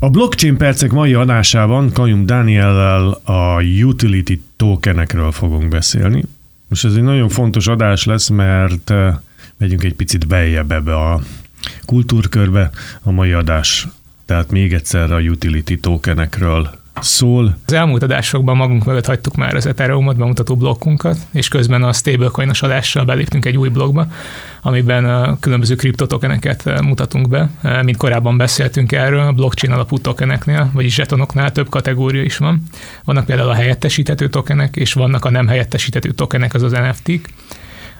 A blockchain percek mai adásában Kajum Dániellel a utility tokenekről fogunk beszélni. Most ez egy nagyon fontos adás lesz, mert eh, megyünk egy picit beljebb ebbe a kultúrkörbe a mai adás. Tehát még egyszer a utility tokenekről szól. Az elmúlt adásokban magunk mögött hagytuk már az Ethereum-ot bemutató blokkunkat, és közben a stablecoin-os adással beléptünk egy új blogba, amiben a különböző kriptotokeneket mutatunk be. Mint korábban beszéltünk erről, a blockchain alapú tokeneknél, vagyis zsetonoknál több kategória is van. Vannak például a helyettesíthető tokenek, és vannak a nem helyettesíthető tokenek, az az NFT-k.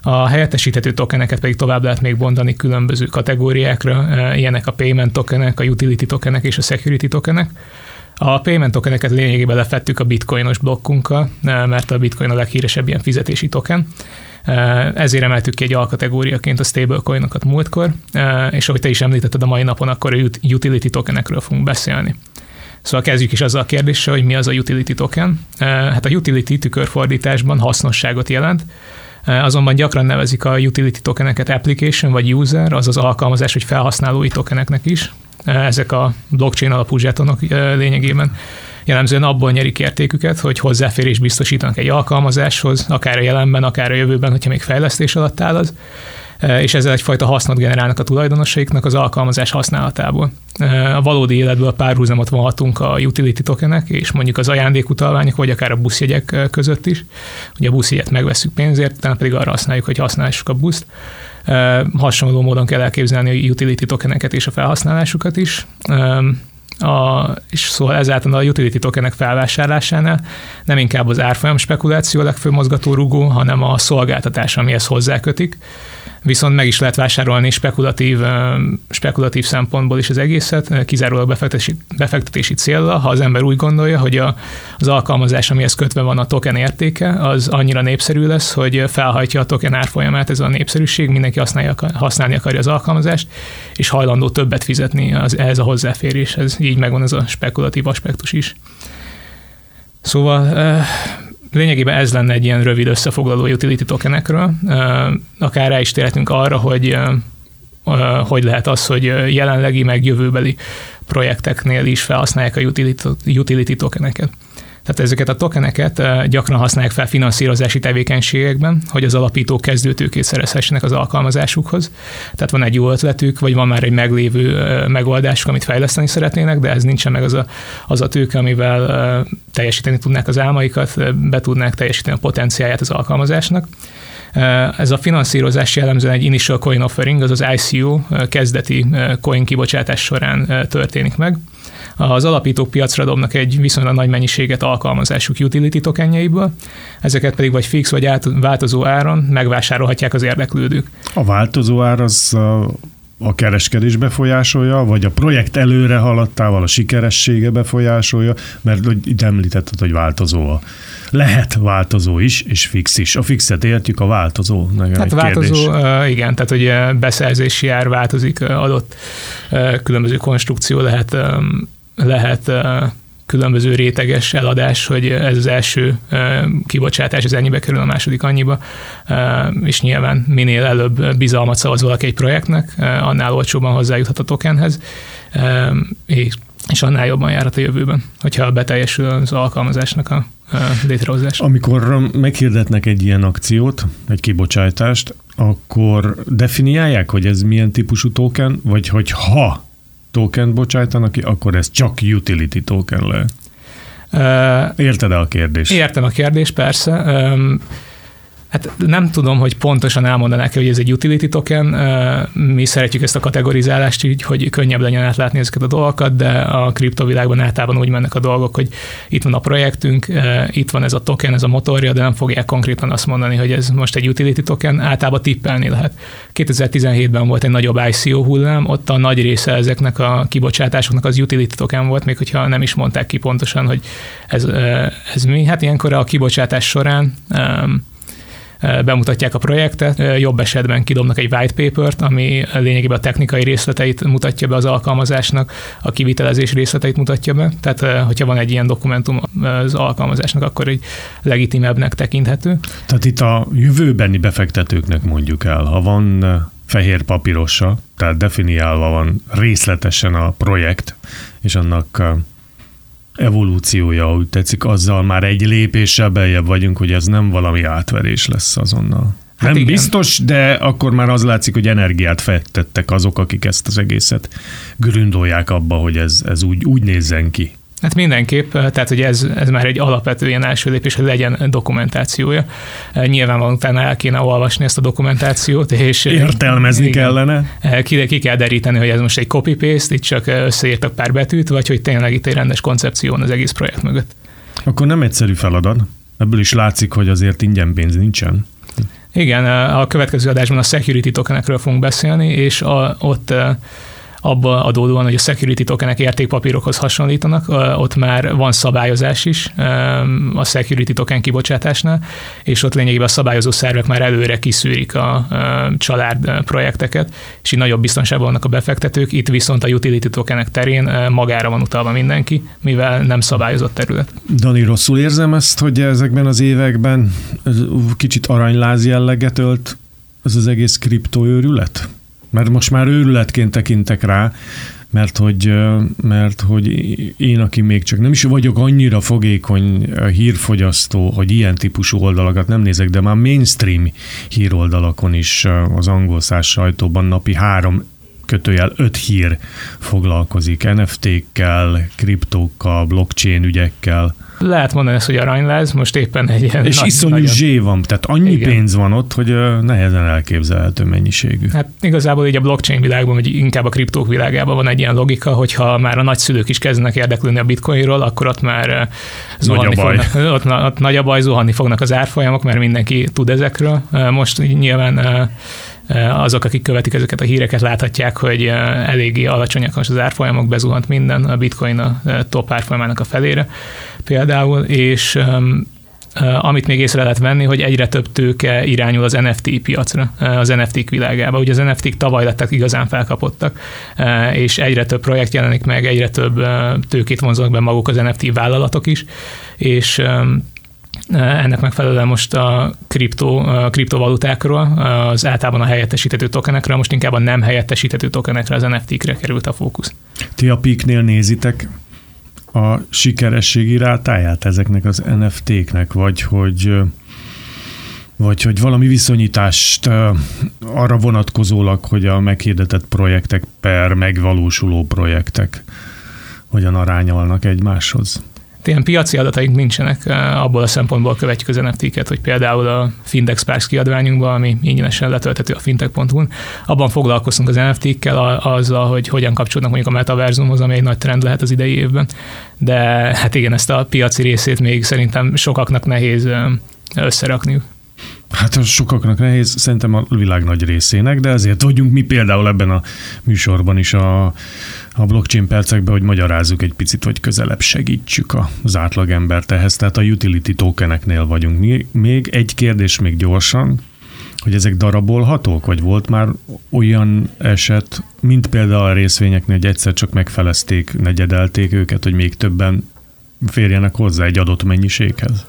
A helyettesíthető tokeneket pedig tovább lehet még bontani különböző kategóriákra, ilyenek a payment tokenek, a utility tokenek és a security tokenek. A payment tokeneket lényegében lefettük a bitcoinos blokkunkkal, mert a bitcoin a leghíresebb ilyen fizetési token. Ezért emeltük ki egy alkategóriaként a stablecoinokat múltkor, és ahogy te is említetted a mai napon, akkor a utility tokenekről fogunk beszélni. Szóval kezdjük is azzal a kérdéssel, hogy mi az a utility token. Hát a utility tükörfordításban hasznosságot jelent, azonban gyakran nevezik a utility tokeneket application vagy user, azaz alkalmazás vagy felhasználói tokeneknek is. Ezek a blockchain alapú zsetonok lényegében. Jellemzően abból nyerik értéküket, hogy hozzáférés biztosítanak egy alkalmazáshoz, akár a jelenben, akár a jövőben, hogyha még fejlesztés alatt áll az, és ezzel egyfajta hasznot generálnak a tulajdonosaiknak az alkalmazás használatából. A valódi életből párhuzamot vonhatunk a utility tokenek, és mondjuk az ajándékutalványok, vagy akár a buszjegyek között is. Ugye a buszjegyet megveszünk pénzért, utána pedig arra használjuk, hogy használjuk a buszt. Hasonló módon kell elképzelni a utility tokeneket és a felhasználásukat is. A, és szóval ezáltal a utility tokenek felvásárlásánál nem inkább az árfolyam spekuláció a legfőbb mozgatórugó, hanem a szolgáltatás, amihez hozzákötik viszont meg is lehet vásárolni spekulatív, spekulatív szempontból is az egészet, kizárólag befektetési, befektetési célra, ha az ember úgy gondolja, hogy a, az alkalmazás, amihez kötve van a token értéke, az annyira népszerű lesz, hogy felhajtja a token árfolyamát ez a népszerűség, mindenki használja, használni akarja az alkalmazást, és hajlandó többet fizetni az, ehhez a hozzáféréshez. Így megvan ez a spekulatív aspektus is. Szóval lényegében ez lenne egy ilyen rövid összefoglaló utility tokenekről. Akár rá is térhetünk arra, hogy hogy lehet az, hogy jelenlegi meg jövőbeli projekteknél is felhasználják a utility, utility tokeneket. Tehát ezeket a tokeneket gyakran használják fel finanszírozási tevékenységekben, hogy az alapítók kezdőtőkét szerezhessenek az alkalmazásukhoz. Tehát van egy jó ötletük, vagy van már egy meglévő megoldásuk, amit fejleszteni szeretnének, de ez nincsen meg az a, az a tőke, amivel teljesíteni tudnák az álmaikat, be tudnák teljesíteni a potenciáját az alkalmazásnak. Ez a finanszírozás jellemzően egy initial coin offering, az az ICO kezdeti coin kibocsátás során történik meg. Az alapítók piacra dobnak egy viszonylag nagy mennyiséget alkalmazásuk utility tokenjeiből, ezeket pedig vagy fix vagy át, változó áron megvásárolhatják az érdeklődők. A változó ár az a kereskedés befolyásolja, vagy a projekt előre haladtával a sikeressége befolyásolja, mert itt említetted, hogy változó a lehet változó is, és fix is. A fixet értjük, a változó. Hát változó, kérdés. igen, tehát hogy beszerzési ár változik, adott különböző konstrukció lehet lehet különböző réteges eladás, hogy ez az első kibocsátás, az ennyibe kerül, a második annyiba, és nyilván minél előbb bizalmat szavaz valaki egy projektnek, annál olcsóban hozzájuthat a tokenhez, és és annál jobban járhat a jövőben, hogyha beteljesül az alkalmazásnak a létrehozás. Amikor meghirdetnek egy ilyen akciót, egy kibocsátást, akkor definiálják, hogy ez milyen típusú token, vagy hogy ha token bocsájtanak ki, akkor ez csak utility token lehet. Érted el a kérdést? Értem a kérdést, persze. Hát nem tudom, hogy pontosan elmondanák hogy ez egy utility token. Mi szeretjük ezt a kategorizálást így, hogy könnyebb legyen átlátni ezeket a dolgokat, de a kriptovilágban általában úgy mennek a dolgok, hogy itt van a projektünk, itt van ez a token, ez a motorja, de nem fogják konkrétan azt mondani, hogy ez most egy utility token, általában tippelni lehet. 2017-ben volt egy nagyobb ICO hullám, ott a nagy része ezeknek a kibocsátásoknak az utility token volt, még hogyha nem is mondták ki pontosan, hogy ez, ez mi. Hát ilyenkor a kibocsátás során bemutatják a projektet, jobb esetben kidobnak egy white paper-t, ami lényegében a technikai részleteit mutatja be az alkalmazásnak, a kivitelezés részleteit mutatja be. Tehát, hogyha van egy ilyen dokumentum az alkalmazásnak, akkor egy legitimebbnek tekinthető. Tehát itt a jövőbeni befektetőknek mondjuk el, ha van fehér papírosa, tehát definiálva van részletesen a projekt, és annak evolúciója, úgy tetszik, azzal már egy lépéssel beljebb vagyunk, hogy ez nem valami átverés lesz azonnal. Hát nem igen. biztos, de akkor már az látszik, hogy energiát fektettek azok, akik ezt az egészet gründolják abba, hogy ez, ez úgy, úgy nézzen ki. Hát mindenképp, tehát hogy ez, ez már egy alapvető ilyen első lépés, hogy legyen dokumentációja. Nyilvánvalóan utána el kéne olvasni ezt a dokumentációt, és értelmezni igen, kellene. Ki, ki kell deríteni, hogy ez most egy copy-paste, itt csak összeírtak pár betűt, vagy hogy tényleg itt egy rendes koncepció az egész projekt mögött. Akkor nem egyszerű feladat. Ebből is látszik, hogy azért ingyen pénz nincsen. Igen, a következő adásban a security tokenekről fogunk beszélni, és a, ott abba adódóan, hogy a security tokenek értékpapírokhoz hasonlítanak, ott már van szabályozás is a security token kibocsátásnál, és ott lényegében a szabályozó szervek már előre kiszűrik a család projekteket, és így nagyobb biztonságban vannak a befektetők, itt viszont a utility tokenek terén magára van utalva mindenki, mivel nem szabályozott terület. Dani, rosszul érzem ezt, hogy ezekben az években kicsit aranyláz jelleget ölt ez az egész kriptoőrület? Mert most már őrületként tekintek rá, mert hogy, mert hogy én, aki még csak nem is vagyok annyira fogékony hírfogyasztó, hogy ilyen típusú oldalakat nem nézek, de már mainstream híroldalakon is az angol száz sajtóban napi három kötőjel öt hír foglalkozik NFT-kkel, kriptókkal, blockchain ügyekkel. Lehet mondani ezt, hogy aranyláz, most éppen egy ilyen És nagy, iszonyú nagyon... zsé van, tehát annyi Igen. pénz van ott, hogy nehezen elképzelhető mennyiségű. Hát igazából így a blockchain világban, vagy inkább a kriptók világában van egy ilyen logika, hogyha már a nagyszülők is kezdenek érdeklődni a bitcoinról, akkor ott már zuhanni nagy a fognak, ott, ott nagy a baj, zuhanni fognak az árfolyamok, mert mindenki tud ezekről. Most nyilván azok, akik követik ezeket a híreket, láthatják, hogy eléggé alacsonyak az árfolyamok, bezuhant minden, a bitcoin a top árfolyamának a felére például, és amit még észre lehet venni, hogy egyre több tőke irányul az NFT piacra, az NFT-k világába. Ugye az NFT-k tavaly lettek igazán felkapottak, és egyre több projekt jelenik meg, egyre több tőkét vonzanak be maguk az NFT vállalatok is, és ennek megfelelően most a, kripto, a kriptovalutákról, az általában a helyettesíthető tokenekről, most inkább a nem helyettesíthető tokenekre, az NFT-kre került a fókusz. Ti a Peaknél nézitek a sikerességi rátáját ezeknek az NFT-knek, vagy hogy vagy hogy valami viszonyítást arra vonatkozólag, hogy a meghirdetett projektek per megvalósuló projektek hogyan arányolnak egymáshoz? Ilyen piaci adataink nincsenek, eh, abból a szempontból követjük az NFT-ket, hogy például a Findex Sparks kiadványunkban, ami ingyenesen letölthető a fintech.hu-n, abban foglalkozunk az NFT-kkel, azzal, hogy hogyan kapcsolódnak mondjuk a metaverzumhoz, ami egy nagy trend lehet az idei évben. De hát igen, ezt a piaci részét még szerintem sokaknak nehéz eh, összerakniuk. Hát sokaknak nehéz, szerintem a világ nagy részének, de ezért vagyunk mi például ebben a műsorban is a, a blockchain percekben, hogy magyarázzuk egy picit, hogy közelebb segítsük az átlagembert ehhez. Tehát a utility tokeneknél vagyunk. Még egy kérdés még gyorsan, hogy ezek darabolhatók, vagy volt már olyan eset, mint például a részvényeknél, hogy egyszer csak megfelezték, negyedelték őket, hogy még többen férjenek hozzá egy adott mennyiséghez?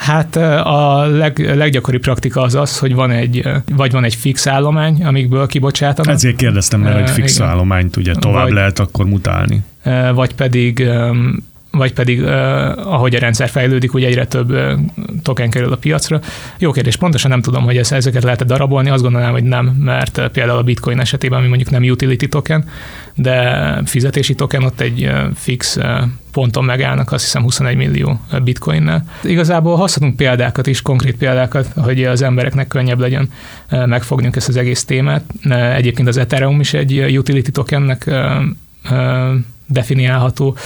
Hát a leg, leggyakoribb praktika az az, hogy van egy, vagy van egy fix állomány, amikből kibocsátanak. Ezért kérdeztem, mert egy fix Igen. állományt ugye tovább vagy, lehet akkor mutálni. Vagy pedig vagy pedig ahogy a rendszer fejlődik, úgy egyre több token kerül a piacra. Jó kérdés, pontosan nem tudom, hogy ez, ezeket lehet darabolni, azt gondolnám, hogy nem, mert például a bitcoin esetében, ami mondjuk nem utility token, de fizetési token ott egy fix ponton megállnak, azt hiszem 21 millió bitcoinnel. Igazából hozhatunk példákat is, konkrét példákat, hogy az embereknek könnyebb legyen megfogniuk ezt az egész témát. Egyébként az Ethereum is egy utility tokennek definiálható,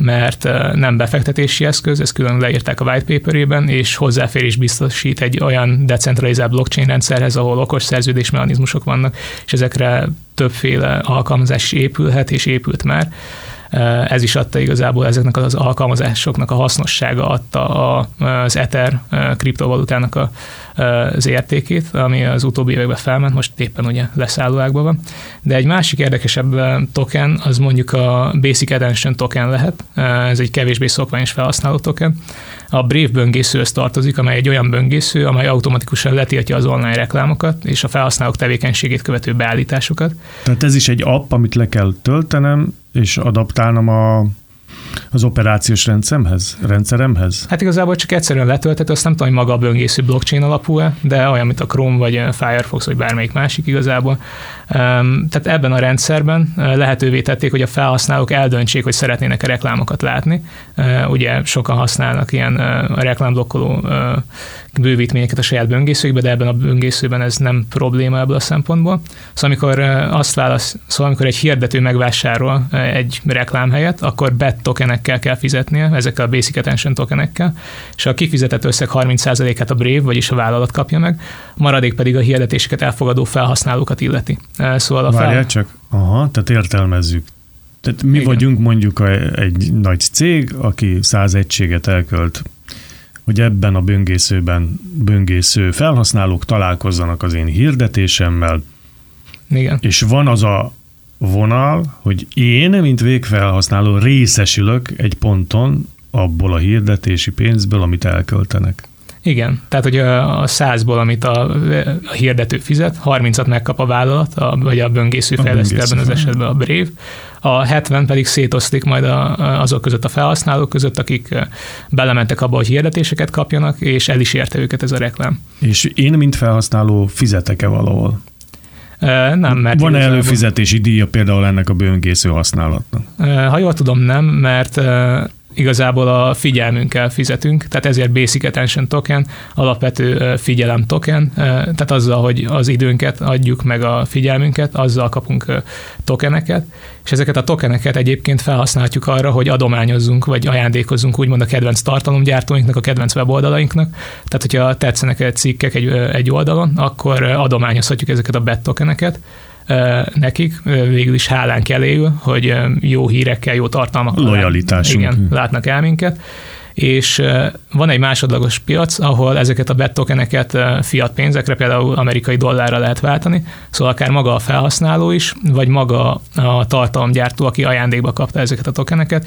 mert nem befektetési eszköz, ezt külön leírták a white paperében, és hozzáférés biztosít egy olyan decentralizált blockchain rendszerhez, ahol okos szerződésmechanizmusok vannak, és ezekre többféle alkalmazás épülhet, és épült már Ez is adta igazából ezeknek az alkalmazásoknak a hasznossága adta az Ether kriptovalutának a, az értékét, ami az utóbbi években felment, most éppen ugye leszállóákban van. De egy másik érdekesebb token, az mondjuk a Basic Attention token lehet, ez egy kevésbé szokványos felhasználó token. A Brave böngészőhöz tartozik, amely egy olyan böngésző, amely automatikusan letiltja az online reklámokat és a felhasználók tevékenységét követő beállításokat. Tehát ez is egy app, amit le kell töltenem, és adaptálnom a az operációs rendszeremhez? rendszeremhez? Hát igazából csak egyszerűen letölthető, azt nem tudom, hogy maga a böngésző blockchain alapú-e, de olyan, mint a Chrome vagy Firefox vagy bármelyik másik igazából. Tehát ebben a rendszerben lehetővé tették, hogy a felhasználók eldöntsék, hogy szeretnének-e reklámokat látni. Ugye sokan használnak ilyen reklámblokkoló bővítményeket a saját böngészőkbe, de ebben a böngészőben ez nem probléma ebből a szempontból. Szóval amikor azt válasz, szóval amikor egy hirdető megvásárol egy reklámhelyet, akkor bet tokenekkel kell fizetnie, ezekkel a Basic Attention tokenekkel, és a kifizetett összeg 30%-át a Brave, vagyis a vállalat kapja meg, maradék pedig a hirdetéseket elfogadó felhasználókat illeti. Szóval a Várjál fel... csak, aha, tehát értelmezzük. Tehát mi Igen. vagyunk mondjuk egy nagy cég, aki száz egységet elkölt hogy ebben a böngészőben böngésző felhasználók találkozzanak az én hirdetésemmel, Igen. és van az a vonal, hogy én, mint végfelhasználó részesülök egy ponton abból a hirdetési pénzből, amit elköltenek. Igen, tehát hogy a százból, amit a, a hirdető fizet, 30-at megkap a vállalat, a, vagy a böngésző fejlesztő ebben az esetben a Brave, a 70 pedig szétosztik majd a, azok között a felhasználók között, akik belementek abba, hogy hirdetéseket kapjanak, és el is érte őket ez a reklám. És én, mint felhasználó, fizetek-e valahol? Nem, mert Van-e előfizetési díja például ennek a böngésző használatnak? Ha jól tudom, nem, mert igazából a figyelmünkkel fizetünk, tehát ezért Basic Attention Token, alapvető figyelem token, tehát azzal, hogy az időnket adjuk meg a figyelmünket, azzal kapunk tokeneket, és ezeket a tokeneket egyébként felhasználhatjuk arra, hogy adományozzunk, vagy ajándékozzunk úgymond a kedvenc tartalomgyártóinknak, a kedvenc weboldalainknak. Tehát, hogyha tetszenek egy cikkek egy, egy oldalon, akkor adományozhatjuk ezeket a bet tokeneket, nekik, végül is hálánk eléül, hogy jó hírekkel, jó tartalmakkal Lojalitásunk. Igen, látnak el minket és van egy másodlagos piac, ahol ezeket a bet tokeneket fiat pénzekre, például amerikai dollárra lehet váltani, szóval akár maga a felhasználó is, vagy maga a tartalomgyártó, aki ajándékba kapta ezeket a tokeneket,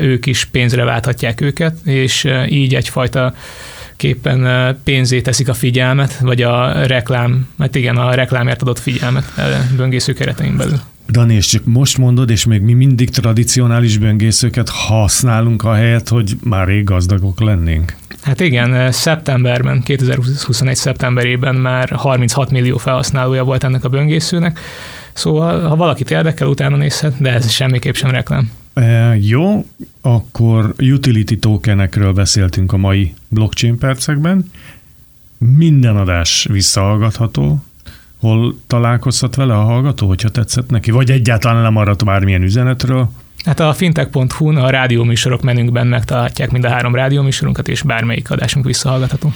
ők is pénzre válthatják őket, és így egyfajta képpen pénzé teszik a figyelmet, vagy a reklám, mert igen, a reklámért adott figyelmet böngésző keretein belül. Dani, és csak most mondod, és még mi mindig tradicionális böngészőket használunk a helyet, hogy már rég gazdagok lennénk. Hát igen, szeptemberben, 2021 szeptemberében már 36 millió felhasználója volt ennek a böngészőnek, szóval ha valakit érdekel, utána nézhet, de ez semmiképp sem reklám. E, jó, akkor utility tokenekről beszéltünk a mai blockchain percekben. Minden adás visszahallgatható, hol találkozhat vele a hallgató, hogyha tetszett neki, vagy egyáltalán nem maradt bármilyen üzenetről? Hát a fintech.hu-n a rádióműsorok menünkben megtalálhatják mind a három rádióműsorunkat, és bármelyik adásunk visszahallgatható.